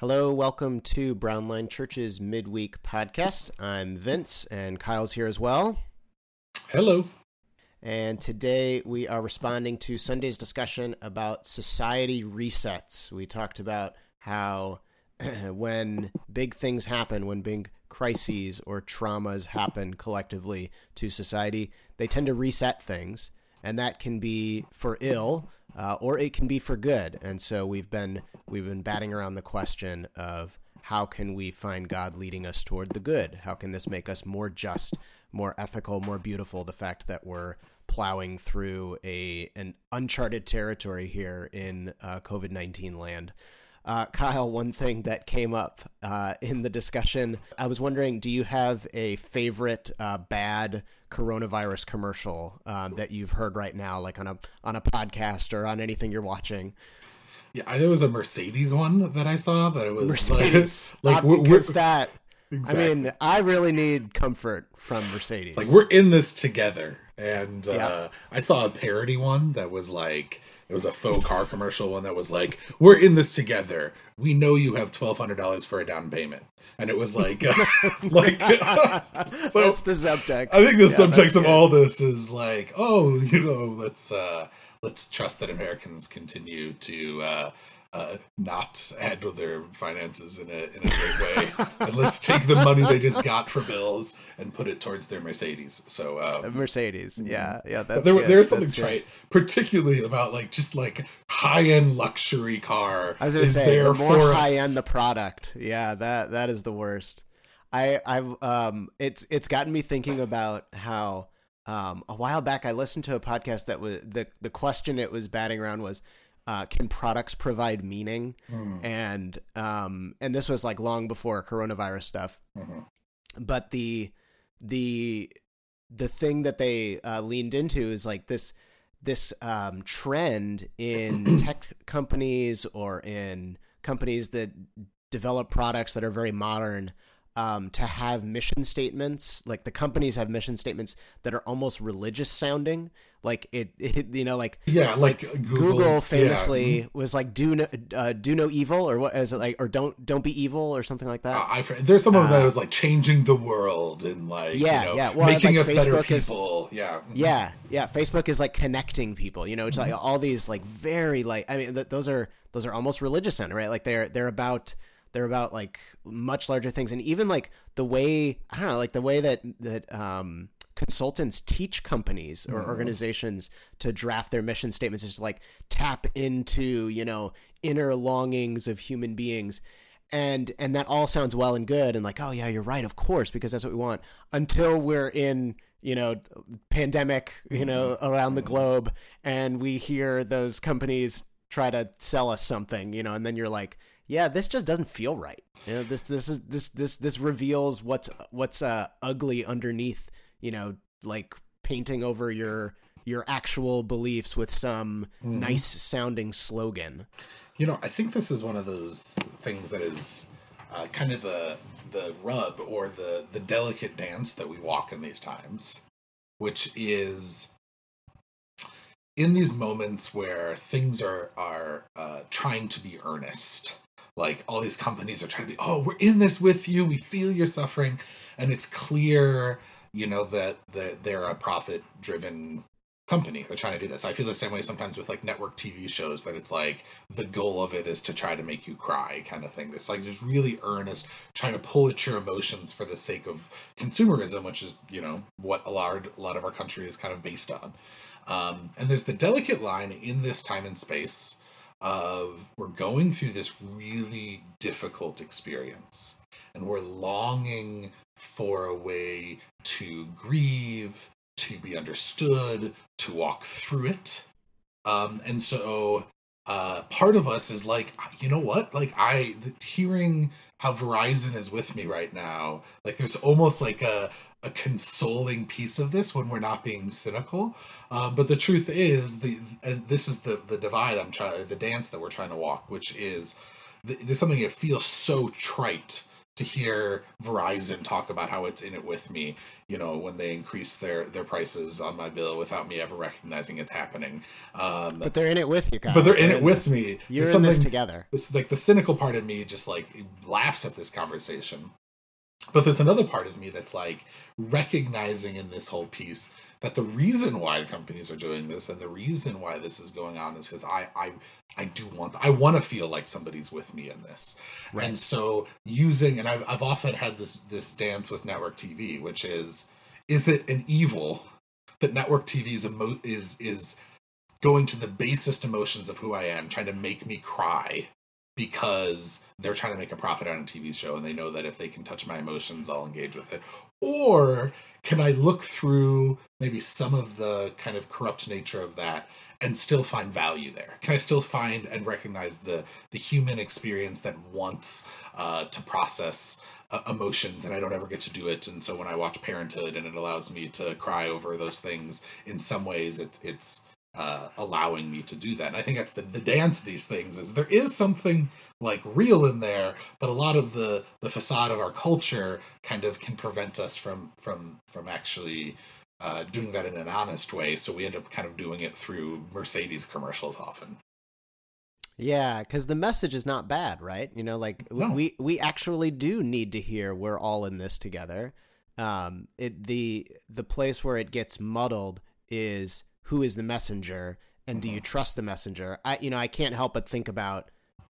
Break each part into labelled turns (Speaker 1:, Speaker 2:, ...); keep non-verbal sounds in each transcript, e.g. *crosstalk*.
Speaker 1: Hello, welcome to Brownline Church's midweek podcast. I'm Vince, and Kyle's here as well.
Speaker 2: Hello.
Speaker 1: And today we are responding to Sunday's discussion about society resets. We talked about how *clears throat* when big things happen, when big crises or traumas happen collectively to society, they tend to reset things. And that can be for ill uh, or it can be for good. And so we've been we've been batting around the question of how can we find God leading us toward the good? How can this make us more just, more ethical, more beautiful? The fact that we're plowing through a an uncharted territory here in uh, COVID nineteen land. Uh, Kyle, one thing that came up uh, in the discussion, I was wondering, do you have a favorite uh, bad coronavirus commercial um, that you've heard right now, like on a on a podcast or on anything you're watching?
Speaker 2: Yeah, there was a Mercedes one that I saw that it was
Speaker 1: Mercedes, *laughs* like, like because that. Exactly. I mean, I really need comfort from Mercedes.
Speaker 2: Like we're in this together, and uh, yep. I saw a parody one that was like it was a faux car commercial one that was like, "We're in this together. We know you have twelve hundred dollars for a down payment," and it was like, uh, *laughs* *laughs* like *laughs*
Speaker 1: so. That's the subtext.
Speaker 2: I think the yeah, subtext of all this is like, oh, you know, let's uh, let's trust that Americans continue to uh, uh, not handle their finances in a in a great way, and let's take the money they just got for bills and put it towards their Mercedes. So um,
Speaker 1: Mercedes, mm-hmm. yeah, yeah. That's
Speaker 2: there, there's something that's trite, good. particularly about like just like high end luxury car.
Speaker 1: I was gonna say the more high end the product, yeah, that that is the worst. I I've um it's it's gotten me thinking about how um a while back I listened to a podcast that was the the question it was batting around was uh, can products provide meaning? Mm. And um, and this was like long before coronavirus stuff. Mm-hmm. But the the the thing that they uh, leaned into is like this this um, trend in *clears throat* tech companies or in companies that develop products that are very modern um, to have mission statements. Like the companies have mission statements that are almost religious sounding. Like it, *laughs* it you know, like
Speaker 2: yeah, like,
Speaker 1: like Google famously yeah. was like do no uh, do no evil or what is it like or don't don't be evil or something like that. Uh,
Speaker 2: I there's some of uh, that was like changing the world and like yeah you know, yeah well, making like us Facebook better people. Is, yeah
Speaker 1: yeah yeah. Facebook is like connecting people. You know, it's like mm-hmm. all these like very like I mean th- those are those are almost religious sounding right. Like they're they're about they're about like much larger things, and even like the way I don't know, like the way that that um, consultants teach companies or mm-hmm. organizations to draft their mission statements is like tap into you know inner longings of human beings and and that all sounds well and good and like oh yeah you're right of course because that's what we want until we're in you know pandemic you know mm-hmm. around the globe and we hear those companies try to sell us something you know and then you're like yeah, this just doesn't feel right. You know, this this is this this this reveals what's what's uh, ugly underneath. You know, like painting over your your actual beliefs with some mm-hmm. nice sounding slogan.
Speaker 2: You know, I think this is one of those things that is uh, kind of the the rub or the the delicate dance that we walk in these times, which is in these moments where things are are uh, trying to be earnest like all these companies are trying to be oh we're in this with you we feel your suffering and it's clear you know that, that they're a profit driven company they're trying to do this i feel the same way sometimes with like network tv shows that it's like the goal of it is to try to make you cry kind of thing. This like just really earnest trying to pull at your emotions for the sake of consumerism which is you know what a lot, a lot of our country is kind of based on. Um, and there's the delicate line in this time and space of we're going through this really difficult experience and we're longing for a way to grieve, to be understood, to walk through it. Um, and so uh, part of us is like, you know what? Like I hearing how Verizon is with me right now, like there's almost like a a consoling piece of this when we're not being cynical. Um, but the truth is, the and this is the the divide I'm trying, the dance that we're trying to walk, which is there's something that feels so trite to hear Verizon talk about how it's in it with me, you know, when they increase their their prices on my bill without me ever recognizing it's happening. Um,
Speaker 1: but they're in it with you, Kyle.
Speaker 2: but they're in it with me.
Speaker 1: You're
Speaker 2: It's
Speaker 1: in this together.
Speaker 2: this is like the cynical part of me just like laughs at this conversation but there's another part of me that's like recognizing in this whole piece that the reason why companies are doing this and the reason why this is going on is because I, I I do want I want to feel like somebody's with me in this.
Speaker 1: Right.
Speaker 2: And so using and I've I've often had this this dance with network TV, which is is it an evil that network TV is emo- is is going to the basest emotions of who I am, trying to make me cry because they're trying to make a profit on a TV show and they know that if they can touch my emotions, I'll engage with it. Or can I look through maybe some of the kind of corrupt nature of that and still find value there? Can I still find and recognize the the human experience that wants uh, to process uh, emotions and I don't ever get to do it? And so when I watch Parenthood and it allows me to cry over those things, in some ways it's it's uh, allowing me to do that. And I think that's the, the dance of these things is there is something like real in there, but a lot of the the facade of our culture kind of can prevent us from from from actually uh, doing that in an honest way. So we end up kind of doing it through Mercedes commercials often.
Speaker 1: Yeah, because the message is not bad, right? You know, like
Speaker 2: No.
Speaker 1: we we actually do need to hear we're all in this together. Um, it the the place where it gets muddled is who is the messenger and do you trust the messenger? I you know I can't help but think about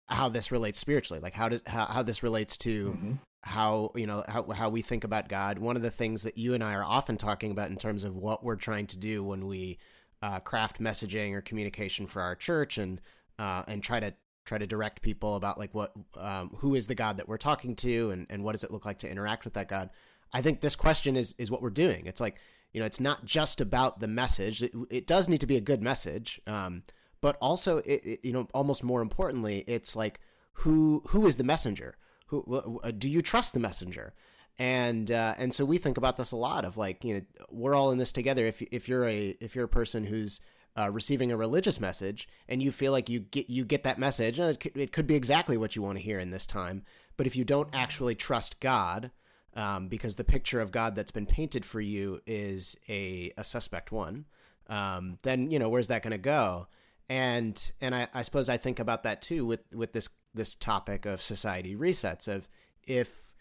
Speaker 1: how this relates spiritually, like how does how, how this relates to
Speaker 2: Mhm.
Speaker 1: how you know how how we think about God. One of the things that you and I are often talking about in terms of what we're trying to do when we uh, craft messaging or communication for our church and uh, and try to try to direct people about like what um, who is the God that we're talking to and and what does it look like to interact with that God. I think this question is is what we're doing. It's like you know it's not just about the message. It, it does need to be a good message. Um, but also it, it, you know almost more importantly it's like who who is the messenger who wh- wh- do you trust the messenger and uh, and so we think about this a lot of like you know we're all in this together if if you're a if you're a person who's uh, receiving a religious message and you feel like you get you get that message uh, it it could be exactly what you want to hear in this time but if you don't actually trust God um, because the picture of God that's been painted for you is a, a suspect one um, then you know where's that going to go? And and I, I suppose I think about that too with with this this topic of society resets of if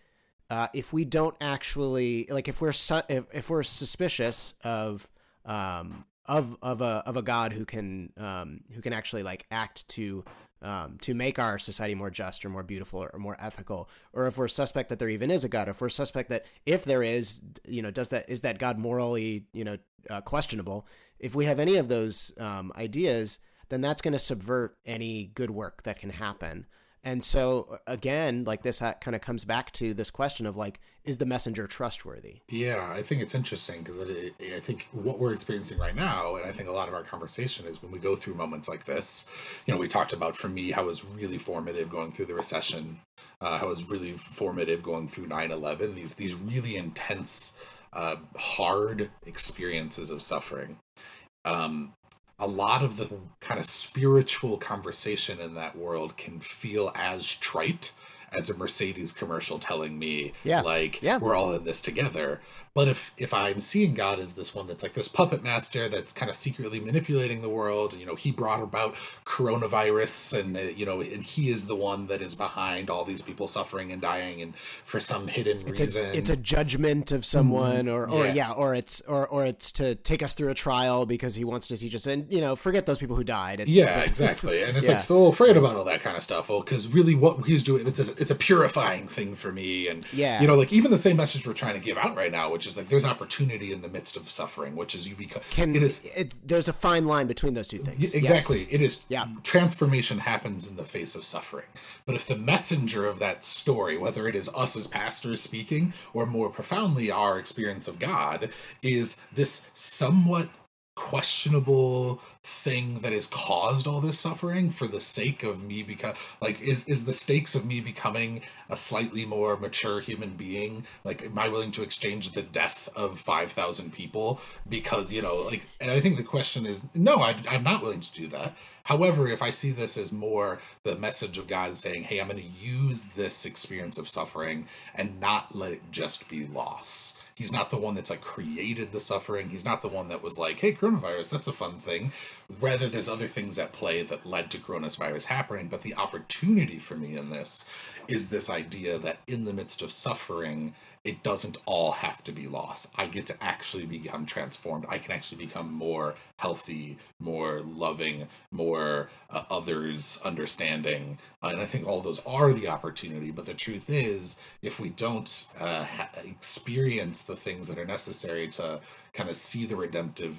Speaker 1: uh, if we don't actually like if we're su- if, if we're suspicious of um of of a of a god who can um who can actually like act to um to make our society more just or more beautiful or, more ethical or if we're suspect that there even is a god if we're suspect that if there is you know does that is that god morally you know uh, questionable? If we have any of those um, ideas then that's going to subvert any good work that can happen and so again, like this kind of comes back to this question of like, is the messenger trustworthy?
Speaker 2: Yeah, I think it's interesting because I think what we're experiencing right now, and I think a lot of our conversation is when we go through moments like this. You know, we talked about for me how it was really formative going through the recession, uh, how it was really formative going through 9/11. These these really intense, uh, hard experiences of suffering. Um, a lot of the kind of spiritual conversation in that world can feel as trite as a Mercedes commercial telling me
Speaker 1: Yeah.
Speaker 2: like
Speaker 1: Yeah.
Speaker 2: we're all in this together. But if if I'm seeing God as this one that's like this puppet master that's kind of secretly manipulating the world, you know, he brought about coronavirus and uh, you know, and he is the one that is behind all these people suffering and dying and for some hidden
Speaker 1: It's
Speaker 2: reason.
Speaker 1: a it's a judgment of someone, or or
Speaker 2: Yeah.
Speaker 1: yeah. or it's or or it's to take us through a trial because he wants to teach us, and you know, forget those people who died. It's,
Speaker 2: yeah,
Speaker 1: but-
Speaker 2: exactly. And it's *laughs*
Speaker 1: Yeah.
Speaker 2: like so afraid about all that kind of stuff. Well, because really, what he's doing, it's a, it's a purifying thing for me. And
Speaker 1: Yeah.
Speaker 2: you know, like even the same message we're trying to give out right now, which is like there's opportunity in the midst of suffering, which is you become.
Speaker 1: Can
Speaker 2: it is
Speaker 1: it, there's a fine line between those two things.
Speaker 2: Y-
Speaker 1: Yes.
Speaker 2: Exactly. It is
Speaker 1: Yeah.
Speaker 2: transformation happens in the face of suffering. But if the messenger of that story, whether it is us as pastors speaking or more profoundly our experience of God, is this somewhat questionable thing that has caused all this suffering for the sake of me become like is is the stakes of me becoming a slightly more mature human being like am i willing to exchange the death of 5000 people because you know like and i think the question is no I, i'm not willing to do that However, if I see this as more the message of God saying, hey, I'm going to use this experience of suffering and not let it just be loss. He's not the one that's like created the suffering. He's not the one that was like, hey, coronavirus, that's a fun thing. Rather, there's other things at play that led to coronavirus happening. But the opportunity for me in this is this idea that in the midst of suffering, it doesn't all have to be loss. I get to actually become transformed. I can actually become more healthy, more loving, more uh, others understanding. And I think all those are the opportunity. But the truth is, if we don't uh, ha- experience the things that are necessary to kind of see the redemptive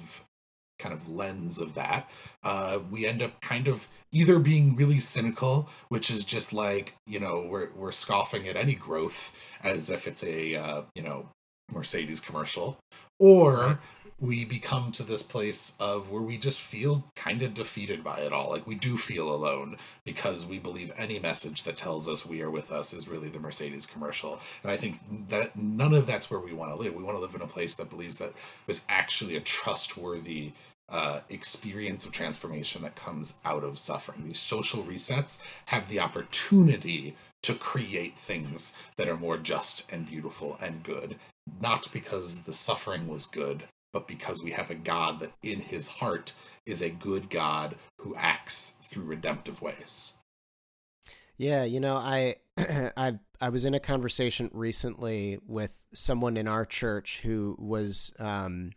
Speaker 2: kind of lens of that, uh, we end up kind of either being really cynical, which is just like you know we're we're scoffing at any growth as if it's a uh, you know Mercedes commercial, or we become to this place of where we just feel kind of defeated by it all. Like we do feel alone because we believe any message that tells us we are with us is really the Mercedes commercial. And I think that none of that's where we want to live. We want to live in a place that believes that there's actually a trustworthy uh, experience of transformation that comes out of suffering. These social resets have the opportunity to create things that are more just and beautiful and good, not because the suffering was good, but because we have a God that in his heart is a good God who acts through redemptive ways.
Speaker 1: Yeah, you know, I *clears throat* I I was in a conversation recently with someone in our church who was um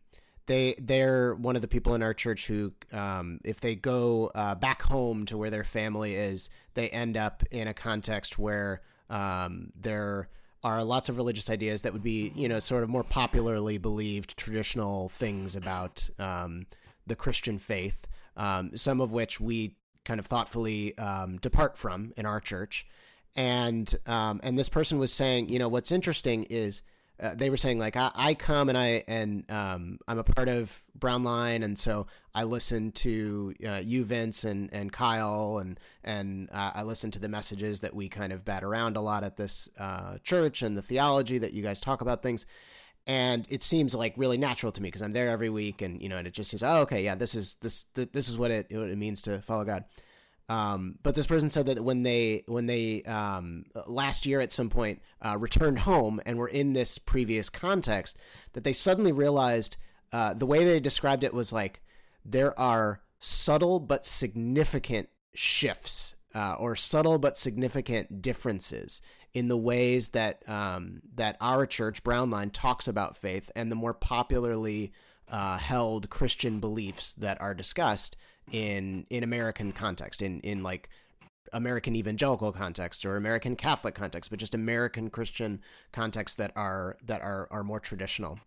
Speaker 1: they they're one of the people in our church who um if they go uh, back home to where their family is, they end up in a context where um they're are lots of religious ideas that would be, you know, sort of more popularly believed traditional things about um, the Christian faith, um, some of which we kind of thoughtfully um, depart from in our church. And um, and this person was saying, you know, what's interesting is uh, they were saying like I, I come and I and um, I'm a part of Brown Line, and so I listen to uh, you, Vince, and and Kyle, and and uh, I listen to the messages that we kind of bat around a lot at this uh, church and the theology that you guys talk about things. And it seems like really natural to me because I'm there every week, and you know, and it just seems, oh, okay, yeah, this is this this is what it what it means to follow God. Um, but this person said that when they when they um, last year at some point uh, returned home and were in this previous context, that they suddenly realized uh, the way they described it was like there are subtle but significant shifts uh, or subtle but significant differences in the ways that um, that our church Brownline talks about faith and the more popularly uh, held Christian beliefs that are discussed in in American context, in in like American evangelical context or American Catholic context, but just American Christian context that are that are are more traditional.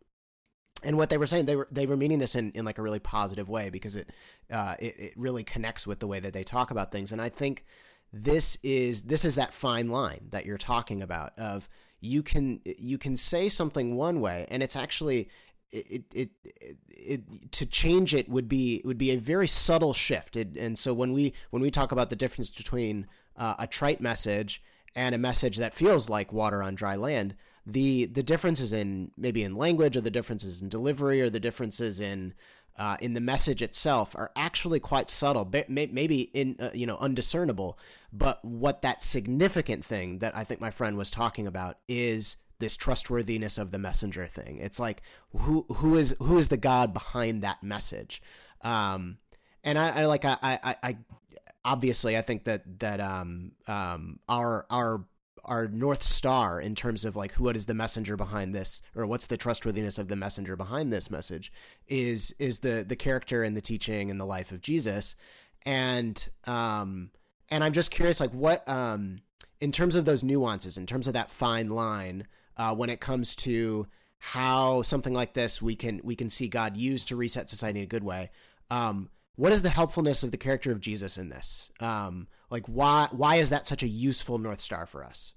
Speaker 1: And what they were saying, they were they were meaning this in, in like a really positive way because it, uh, it it really connects with the way that they talk about things. And I think this is this is that fine line that you're talking about of you can you can say something one way and it's actually it, it, it, it, to change it would be would be a very subtle shift. It, and so when we when we talk about the difference between uh, a trite message and a message that feels like water on dry land, the the differences in maybe in language or the differences in delivery or the differences in uh, in the message itself are actually quite subtle, maybe in uh, you know undiscernible. But what that significant thing that I think my friend was talking about is this trustworthiness of the messenger thing. It's like who who is who is the God behind that message? Um, and I, I like I, I, I obviously I think that that um, um, our our our north star in terms of like what is the messenger behind this or what's the trustworthiness of the messenger behind this message is is the the character and the teaching and the life of Jesus and um and I'm just curious like what um in terms of those nuances in terms of that fine line uh, when it comes to how something like this we can we can see God use to reset society in a good way. Um, what is the helpfulness of the character of Jesus in this? Um, like why why is that such a useful north star for us?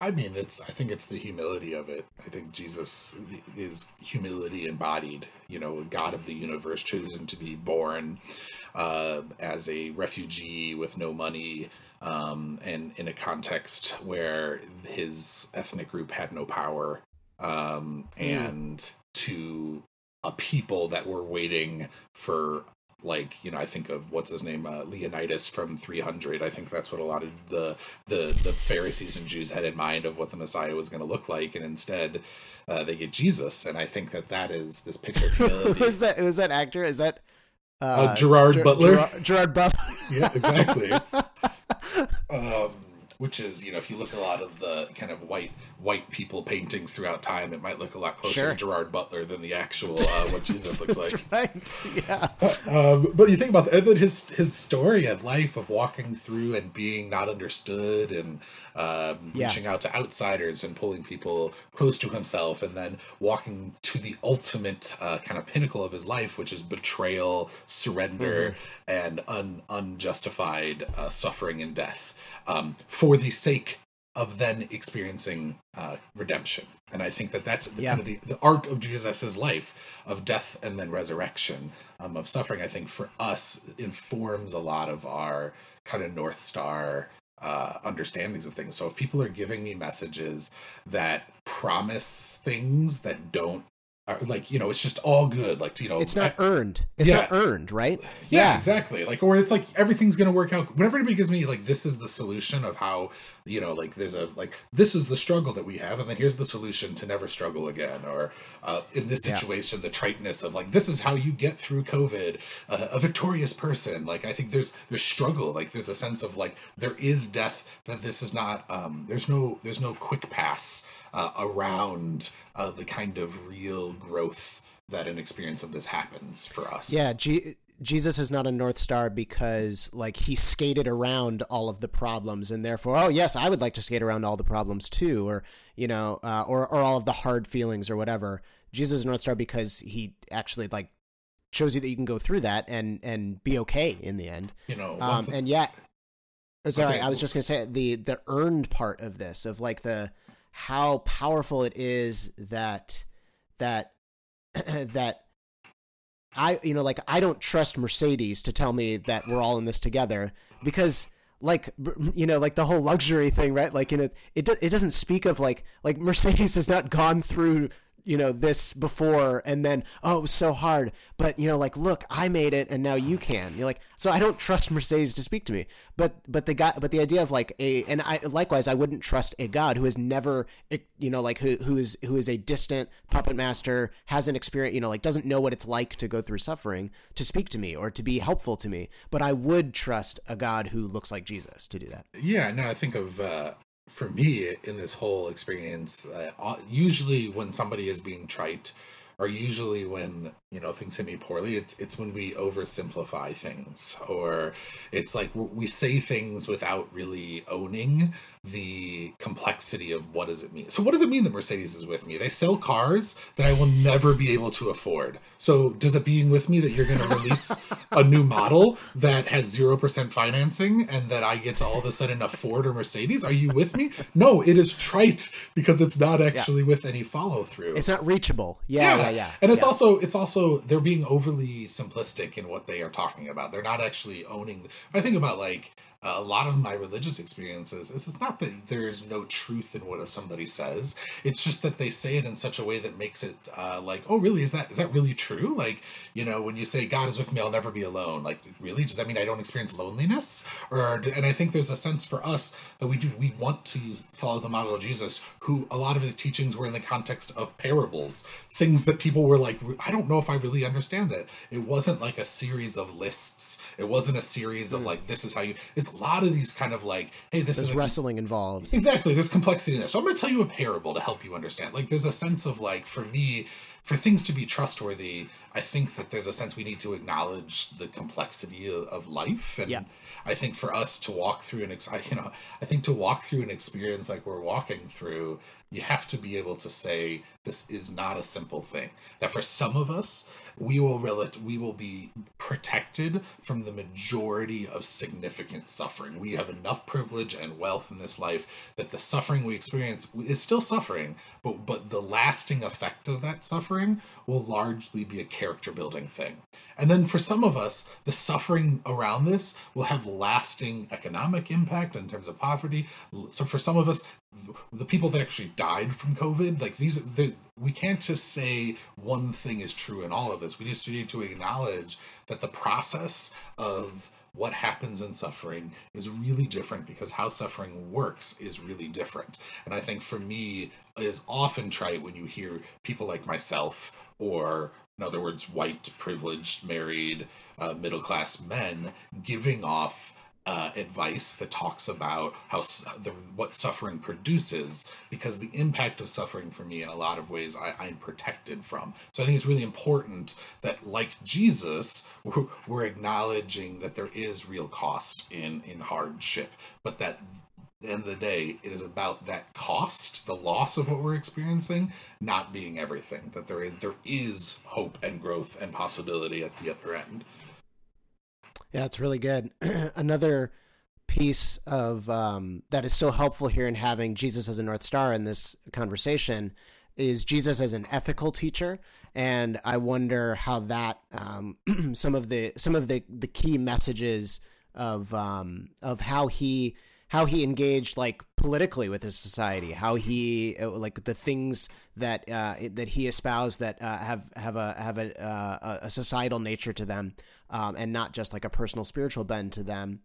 Speaker 2: I mean, it's. I think it's the humility of it. I think Jesus is humility embodied. You know, God of the universe chosen to be born uh, as a refugee with no money, um, and in a context where his ethnic group had no power, um, hmm. and to a people that were waiting for like you know i think of what's his name uh, leonidas from 300 i think that's what a lot of the the the pharisees and jews had in mind of what the messiah was going to look like and instead uh, they get jesus and i think that that is this picture of *laughs* humility.
Speaker 1: Was that was that actor? Is that
Speaker 2: uh, gerard Ger- butler?
Speaker 1: Gerard, gerard butler?
Speaker 2: Yeah exactly *laughs* um which is you know if you look a lot of the kind of white white people paintings throughout time it might look a lot closer sure. to gerard butler than the actual uh, *laughs* what jesus looks like
Speaker 1: right yeah *laughs*
Speaker 2: um, but you think about that his his story of life of walking through and being not understood and um, yeah. reaching out to outsiders and pulling people close to himself and then walking to the ultimate uh, kind of pinnacle of his life which is betrayal surrender mm-hmm. and un- unjustified uh, suffering and death um, for the sake of then experiencing uh, redemption. And I think that that's the, yeah. kind of the, the arc of Jesus's life of death and then resurrection, um, of suffering, I think for us informs a lot of our kind of North Star uh, understandings of things. So if people are giving me messages that promise things that don't like you know it's just all good like you know
Speaker 1: it's not I, earned. It's yeah. not earned right?
Speaker 2: Yeah, yeah, exactly. Like or it's like everything's gonna work out. Whenever anybody gives me like this is the solution of how you know like there's a like this is the struggle that we have and then here's the solution to never struggle again or uh, in this situation yeah. the triteness of like this is how you get through covid uh, a victorious person. Like i think there's there's struggle. Like there's a sense of like there is death that this is not um there's no there's no quick pass uh, around uh, the kind of real growth that an experience of this happens for us.
Speaker 1: Yeah, G- Jesus is not a North Star because like he skated around all of the problems and therefore, oh yes, I would like to skate around all the problems too, or you know, uh, or or all of the hard feelings or whatever. Jesus is a North Star because he actually like shows you that you can go through that and and be okay in the end.
Speaker 2: You know,
Speaker 1: um, and yet, sorry, okay. I was just gonna say the the earned part of this of like the how powerful it is that that *clears throat* that I you know like I don't trust Mercedes to tell me that we're all in this together because like *laughs* you know like the whole luxury thing right? Like you know it it doesn't speak of like like Mercedes *laughs* has not gone through you know this before and then oh it was so hard. But you know like look i made it and now you can. You're like so i don't trust mercedes to speak to me. But but the guy but the idea of like a and i likewise i wouldn't trust a god who has never you know like who who is who is a distant puppet master hasn't experienced you know like doesn't know what it's like to go through suffering to speak to me or to be helpful to me. But i would trust a god who looks like jesus to do that.
Speaker 2: Yeah no i think of uh for me in this whole experience, uh, usually when somebody is being trite, or usually when you know things hit me poorly, it's it's when we oversimplify things, or it's like we say things without really owning the complexity of what does it mean. So what does it mean that Mercedes is with me? They sell cars that I will never be able to afford. So does it being with me that you're going to release a new model that has 0% financing and that I get to all of a sudden afford a Mercedes? Are you with me? No, it is trite because it's not actually yeah. with any follow through.
Speaker 1: It's not reachable. Yeah, yeah, yeah. yeah.
Speaker 2: And it's
Speaker 1: yeah.
Speaker 2: also it's also they're being overly simplistic in what they are talking about. They're not actually owning I think about like a lot of my religious experiences is it's not that there is no truth in what somebody says. It's just that they say it in such a way that makes it uh, like oh really? Is that is that really true? Like you know when you say god is with me i'll never be alone. Like really? Does that mean i don't experience loneliness? Or and i think there's a sense for us that we do we want to follow the model of jesus who a lot of his teachings were in the context of parables things that people were like i don't know if i really understand that. It wasn't like a series of lists it wasn't a series of mm. like this is how you. It's a lot of these kind of like, hey, this
Speaker 1: there's
Speaker 2: is
Speaker 1: wrestling involved.
Speaker 2: Exactly. There's complexity in this. So I'm going to tell you a parable to help you understand. Like there's a sense of like for me, for things to be trustworthy, I think that there's a sense we need to acknowledge the complexity of, of life. And
Speaker 1: yeah.
Speaker 2: I think for us to walk through an, ex- you know, I think to walk through an experience like we're walking through, you have to be able to say this is not a simple thing. That for some of us, we will rel- we will be protected from the majority of significant suffering. We have enough privilege and wealth in this life that the suffering we experience is still suffering, but but the lasting effect of that suffering will largely be a character building thing. And then for some of us, the suffering around this will have lasting economic impact in terms of poverty. So for some of us, the people that actually died from COVID, like these, we can't just say one thing is true in all of this. We just need to acknowledge that the process of what happens in suffering is really different because how suffering works is really different. And I think for me, it is often trite when you hear people like myself, or in other words, white, privileged, married, uh, middle class men giving off uh, advice that talks about how the, what suffering produces because the impact of suffering for me in a lot of ways I, i'm protected from so i think it's really important that like jesus *laughs* we're, we're acknowledging that there is real cost in in hardship but that the end of the day, it is about that cost, the loss of what we're experiencing, not being everything. That there is, there is hope and growth and possibility at the other end.
Speaker 1: Yeah, it's really good. *clears throat* Another piece of um, that is so helpful here in having Jesus as a north star in this conversation is Jesus as an ethical teacher, and I wonder how that um, *clears throat* some of the some of the the key messages of um, of how he how he engaged like politically with his society, how he uh, like the things that uh, that he espoused that uh, have have a have a, uh, a societal nature to them, um, and not just like a personal spiritual bend to them.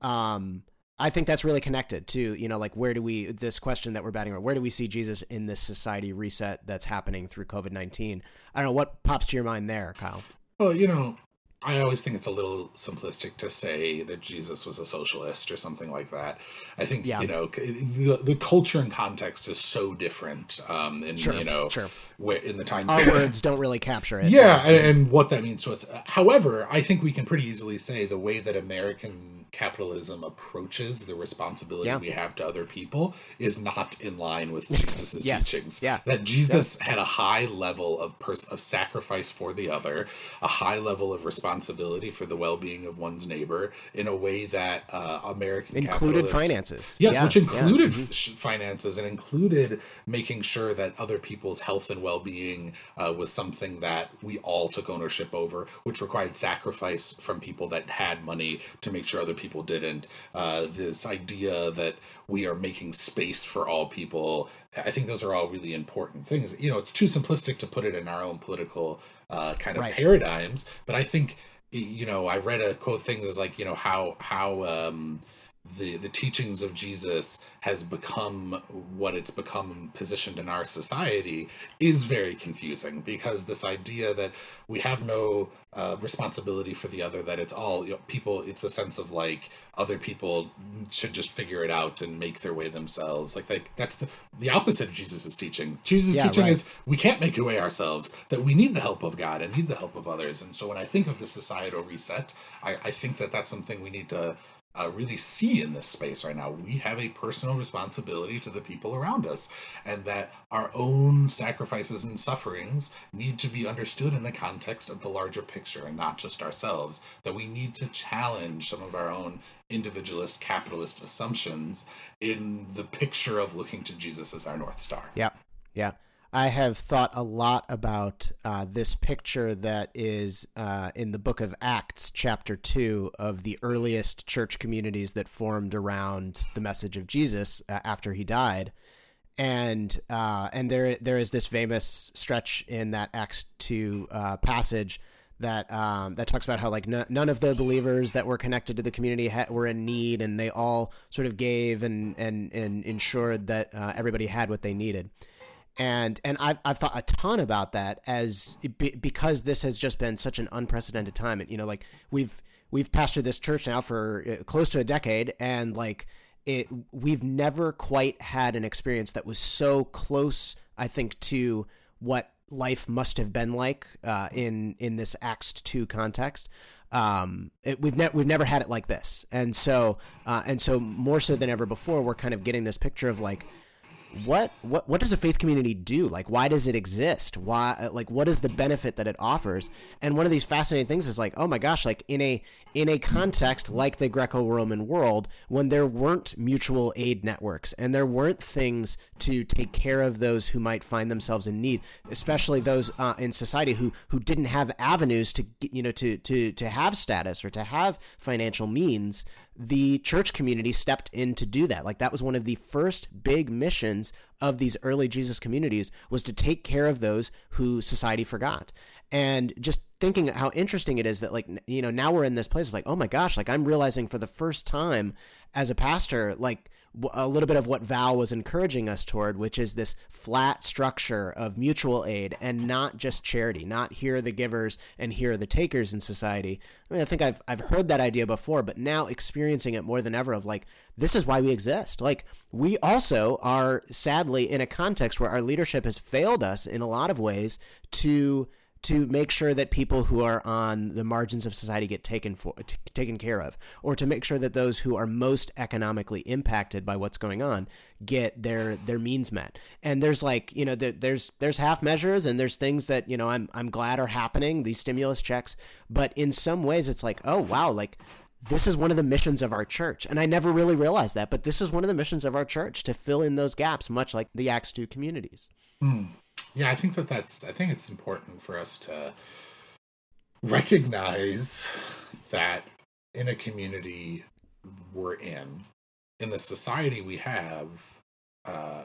Speaker 1: Um, I think that's really connected to you know like where do we this question that we're batting around where do we see Jesus in this society reset that's happening through COVID nineteen? I don't know what pops to your mind there, Kyle.
Speaker 2: Well, you know, I always think it's a little simplistic to say that Jesus was a socialist or something like that. I think yeah. you know the, the culture and context is so different, um, and
Speaker 1: sure,
Speaker 2: you know,
Speaker 1: sure.
Speaker 2: where in the time
Speaker 1: our words don't really capture it.
Speaker 2: Yeah, and, and what that means to us. However, I think we can pretty easily say the way that American capitalism approaches the responsibility yeah. we have to other people is not in line with *laughs* Jesus'
Speaker 1: yes.
Speaker 2: teachings.
Speaker 1: Yeah.
Speaker 2: That Jesus had a high level of pers- of sacrifice for the other, a high level of responsibility for the well-being of one's neighbor in a way that uh, American
Speaker 1: included finances.
Speaker 2: Yes, yeah. which included mm-hmm. finances and included making sure that other people's health and well-being uh, was something that we all took ownership over, which required sacrifice from people that had money to make sure other people didn't. Uh, this idea that we are making space for all people. I think those are all really important things. You know, it's too simplistic to put it in our own political uh, kind of right. paradigms, but I think you know I read a quote thing that's like you know how how um, the the teachings of Jesus has become what it's become positioned in our society is very confusing because this idea that we have no uh, responsibility for the other that it's all you know, people it's the sense of like other people should just figure it out and make their way themselves. Like like that's the the opposite of jesus' teaching. Jesus' yeah, teaching right. is we can't make a way ourselves that we need the help of god and need the help of others. And so when i think of the societal reset i, I think that that's something we need to uh, really see in this space right now. We have a personal responsibility to the people around us, and that our own sacrifices and sufferings need to be understood in the context of the larger picture and not just ourselves. That we need to challenge some of our own individualist capitalist assumptions in the picture of looking to Jesus as our North Star.
Speaker 1: Yeah. Yeah. I have thought a lot about uh, this picture that is uh, in the book of Acts, chapter 2, of the earliest church communities that formed around the message of Jesus uh, after he died. And uh, and there there is this famous stretch in that Acts 2 uh, passage that um, that talks about how like n- none of the believers that were connected to the community ha- were in need, and they all sort of gave and and and ensured that uh, everybody had what they needed and and I've I've thought a ton about that as because this has just been such an unprecedented time. And you know, like we've we've pastored this church now for uh, close to a decade, and like it, we've never quite had an experience that was so close. I think to what life must have been like uh, in in this Acts two context. Um, it, we've never we've never had it like this, and so uh, and so more so than ever before, we're kind of getting this picture of like what what what does a faith community do? Like why does it exist? Why like what is the benefit that it offers? And one of these fascinating things is like oh my gosh like in a in a context like the greco-roman world when there weren't mutual aid networks and there weren't things to take care of those who might find themselves in need especially those uh, in society who who didn't have avenues to you know to to to have status or to have financial means the church community stepped in to do that. Like that was one of the first big missions of these early Jesus communities was to take care of those who society forgot. And just thinking how interesting it is that like you know now we're in this place like oh my gosh like I'm realizing for the first time as a pastor like a little bit of what Val was encouraging us toward, which is this flat structure of mutual aid and not just charity, not here are the givers and here are the takers in society. I mean, I think I've I've heard that idea before, but now experiencing it more than ever of like this is why we exist. Like we also are sadly in a context where our leadership has failed us in a lot of ways to to make sure that people who are on the margins of society get taken for t- taken care of or to make sure that those who are most economically impacted by what's going on get their their means met. And there's like you know there, there's there's half measures and there's things that you know I'm I'm glad are happening these stimulus checks. But in some ways it's like oh wow like this is one of the missions of our church. And I never really realized that but this is one of the missions of our church to fill in those gaps much like the Acts 2 communities.
Speaker 2: Mm. Yeah, I think that that's. I think it's important for us to recognize that in a community we're in, in the society we have, uh,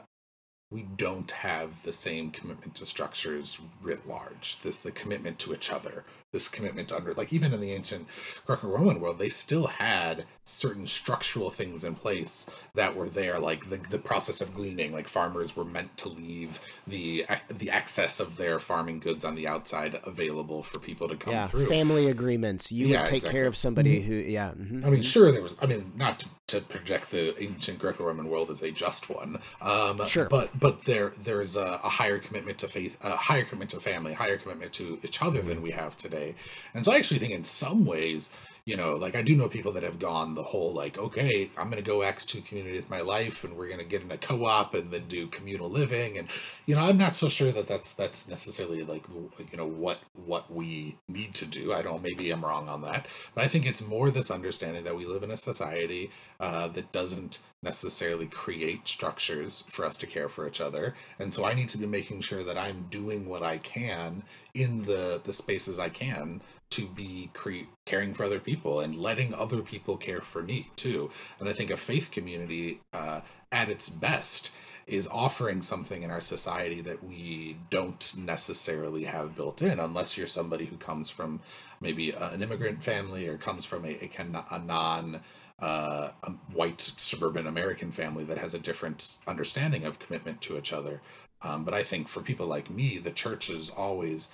Speaker 2: we don't have the same commitment to structures writ large. This the commitment to each other, this commitment under like even in the ancient Greco-Roman world, they still had certain structural things in place that were there, like the, the process of gleaning. Like farmers were meant to leave the the excess of their farming goods on the outside available for people to come
Speaker 1: yeah,
Speaker 2: through.
Speaker 1: Family agreements. You yeah, would take exactly. care of somebody mm-hmm. who, yeah.
Speaker 2: Mm-hmm. I mean, sure, there was. I mean, not to, to project the ancient Greco-Roman world as a just one. Um,
Speaker 1: sure,
Speaker 2: but but there there's a, a, higher commitment to faith, a higher commitment to family, higher commitment to each other mm-hmm. than we have today. And so I actually think in some ways you know, like I do know people that have gone the whole like, okay, I'm going to go Acts two community with my life and we're going to get in a co-op and then do communal living. And, you know, I'm not so sure that that's, that's necessarily like, you know, what, what we need to do. I don't, maybe I'm wrong on that, but I think it's more this understanding that we live in a society uh, that doesn't necessarily create structures for us to care for each other. And so I need to be making sure that I'm doing what I can in the, the spaces I can to be cre- caring for other people and letting other people care for me too. And I think a faith community uh, at its best is offering something in our society that we don't necessarily have built in unless you're somebody who comes from maybe an immigrant family or comes from a, a, a non uh, a white suburban American family that has a different understanding of commitment to each other. Um, but I think for people like me, the church is always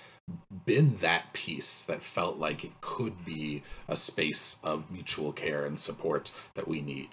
Speaker 2: been that piece that felt like it could be a space of mutual care and support that we need.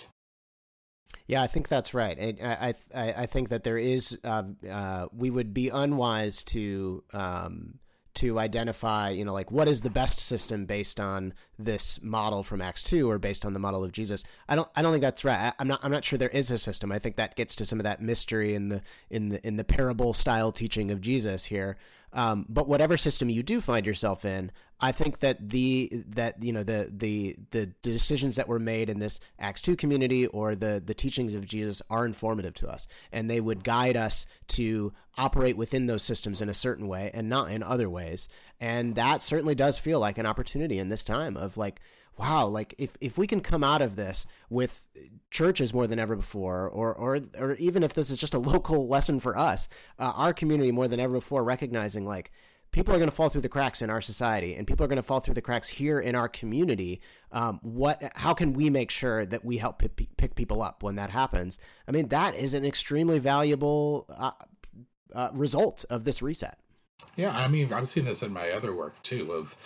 Speaker 1: Yeah, I think that's right. I I I think that there is uh, uh, we would be unwise to um, to identify, you know, like what is the best system based on this model from Acts two or based on the model of Jesus. I don't I don't think that's right. I, am not I'm not sure there is a system. I think that gets to some of that mystery in the in the in the parable style teaching of Jesus here. Um, but whatever system you do find yourself in, I think that the that you know the the the decisions that were made in this Acts two community or the the teachings of Jesus are informative to us, and they would guide us to operate within those systems in a certain way and not in other ways. And that certainly does feel like an opportunity in this time of like wow, like if, if we can come out of this with churches more than ever before, or or or even if this is just a *laughs* local lesson for us, uh, our community more than ever before, recognizing like people are going to fall through the cracks in our society, and people are going to fall through the cracks here in our community. Um, what? How can we make sure that we help p- pick people up when that happens? I mean, that is an extremely valuable uh, uh, result of this reset.
Speaker 2: Yeah, I mean, I've seen this in my other work too. Of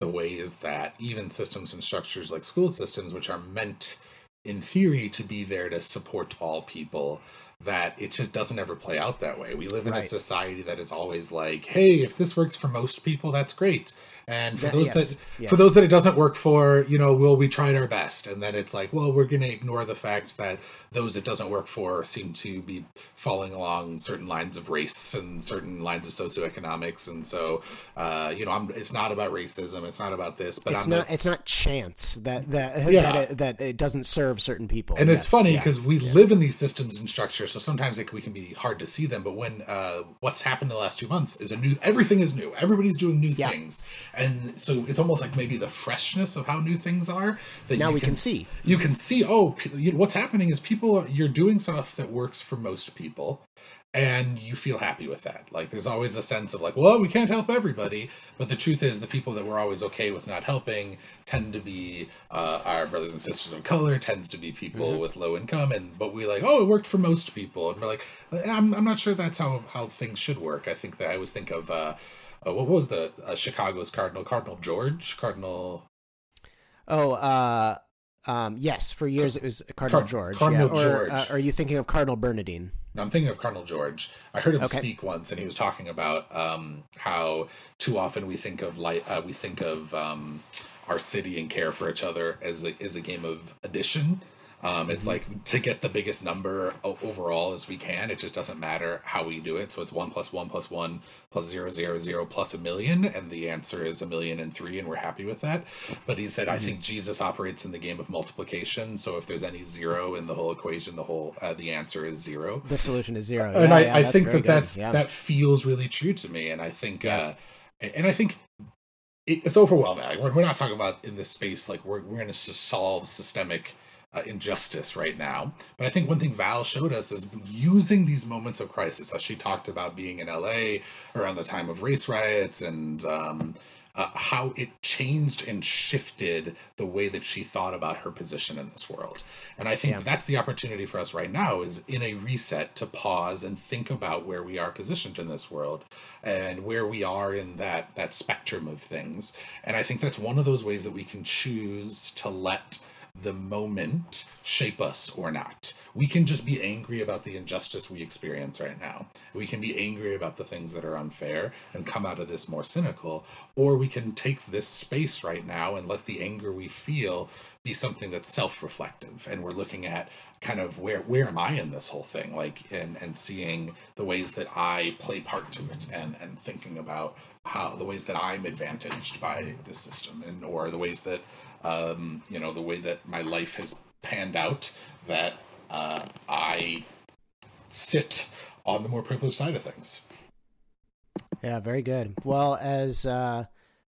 Speaker 2: the ways that even systems and structures like school systems, which are meant in theory to be there to support all people, that it just doesn't ever play out that way. We live in right. a society that is always like, hey, if this works for most people, that's great. And for those yes, that yes. for those that it doesn't work for, you know, well, we tried our best, and then it's like, well, we're going to ignore the fact that those it doesn't work for seem to be falling along certain lines of race and certain lines of socioeconomics, and so, uh, you know, I'm, it's not about racism, it's not about this, but
Speaker 1: it's
Speaker 2: I'm
Speaker 1: not it's not chance that that yeah. that, it, that it doesn't serve certain people.
Speaker 2: And yes. it's funny because yeah. we yeah. live in these systems and structures, so sometimes it, we can be hard to see them. But when uh, what's happened in the last two months is a new, everything is new, everybody's doing new things and so it's almost like maybe the freshness of how new things are that
Speaker 1: now
Speaker 2: you
Speaker 1: we can, see.
Speaker 2: You can see. Oh, you- what's happening is people. You're doing stuff that works for most people, and you feel happy with that. Like there's always a sense of like, well, we can't help everybody, but the truth is, the people that we're always okay with not helping tend to be uh, our brothers and sisters of color, tends to be people
Speaker 1: Mhm.
Speaker 2: with low income, and but we like, oh, it worked for most people, and we're like, I'm I'm not sure that's how how things should work. I think that I always think of. Uh, uh, what was the uh, Chicago's Cardinal? Cardinal George? Cardinal
Speaker 1: Oh, uh, um, yes. For years it was Cardinal
Speaker 2: Car-
Speaker 1: George.
Speaker 2: Cardinal
Speaker 1: yeah. Or
Speaker 2: George.
Speaker 1: Uh, are you thinking of Cardinal Bernardin?
Speaker 2: No, I'm thinking of Cardinal George. I heard him
Speaker 1: Okay.
Speaker 2: speak once, and he was talking about um, how too often we think of light, uh, we think of um, our city and care for each other as a, as a game of addition. Um, it's
Speaker 1: Mhm.
Speaker 2: like to get the biggest number overall as we can. It just doesn't matter how we do it. So it's one plus one plus one plus zero zero zero plus a million, and the answer is a million and three, and we're happy with that. But he said, I
Speaker 1: Mhm.
Speaker 2: think Jesus operates in the game of multiplication. So if there's any zero in the whole equation, the whole uh, the answer is zero
Speaker 1: The solution is zero.
Speaker 2: and I,
Speaker 1: yeah,
Speaker 2: I think that
Speaker 1: good.
Speaker 2: that's
Speaker 1: yeah.
Speaker 2: that feels really true to me and i think
Speaker 1: Yeah.
Speaker 2: uh and i think it's overwhelming Like, we're, we're not talking about in this space like we're, we're going to solve systemic uh, injustice right now but i think one thing val showed us is using these moments of crisis as she talked about being in la around the time of race riots and um, uh, how it changed and shifted the way that she thought about her position in this world. And I think
Speaker 1: Yeah.
Speaker 2: that's the opportunity for us right now is in a reset to pause and think about where we are positioned in this world and where we are in that that spectrum of things. And I think that's one of those ways that we can choose to let the moment shape us or not. We can just be angry about the injustice we experience right now. We can be angry about the things that are unfair and come out of this more cynical, or we can take this space right now and let the anger we feel be something that's self-reflective and we're looking at kind of where where am I in this whole thing like and and seeing the ways that I play part to it and and thinking about how the ways that I'm advantaged by this system and or the ways that um, you know the way that my life has panned out that uh, I sit on the more privileged side of things.
Speaker 1: Yeah, very good. Well, as uh,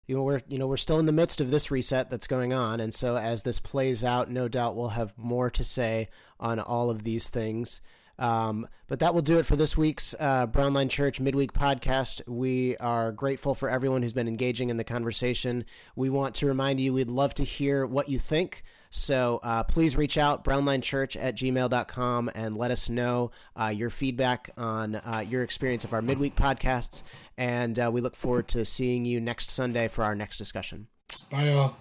Speaker 1: you know, we're you know we're still in the midst of this reset that's going on, and so as this plays out, no doubt we'll have more to say on all of these things. Um, but that will do it for this week's uh, Brownline Church Midweek podcast. We are grateful for everyone who's been engaging in the conversation. We want to remind you we'd love to hear what you think. So uh, please reach out, brownlinechurch at gmail.com, and let us know uh, your feedback on uh, your experience of our midweek podcasts. And uh, we look forward to seeing you next Sunday for our next discussion.
Speaker 2: Bye, y'all.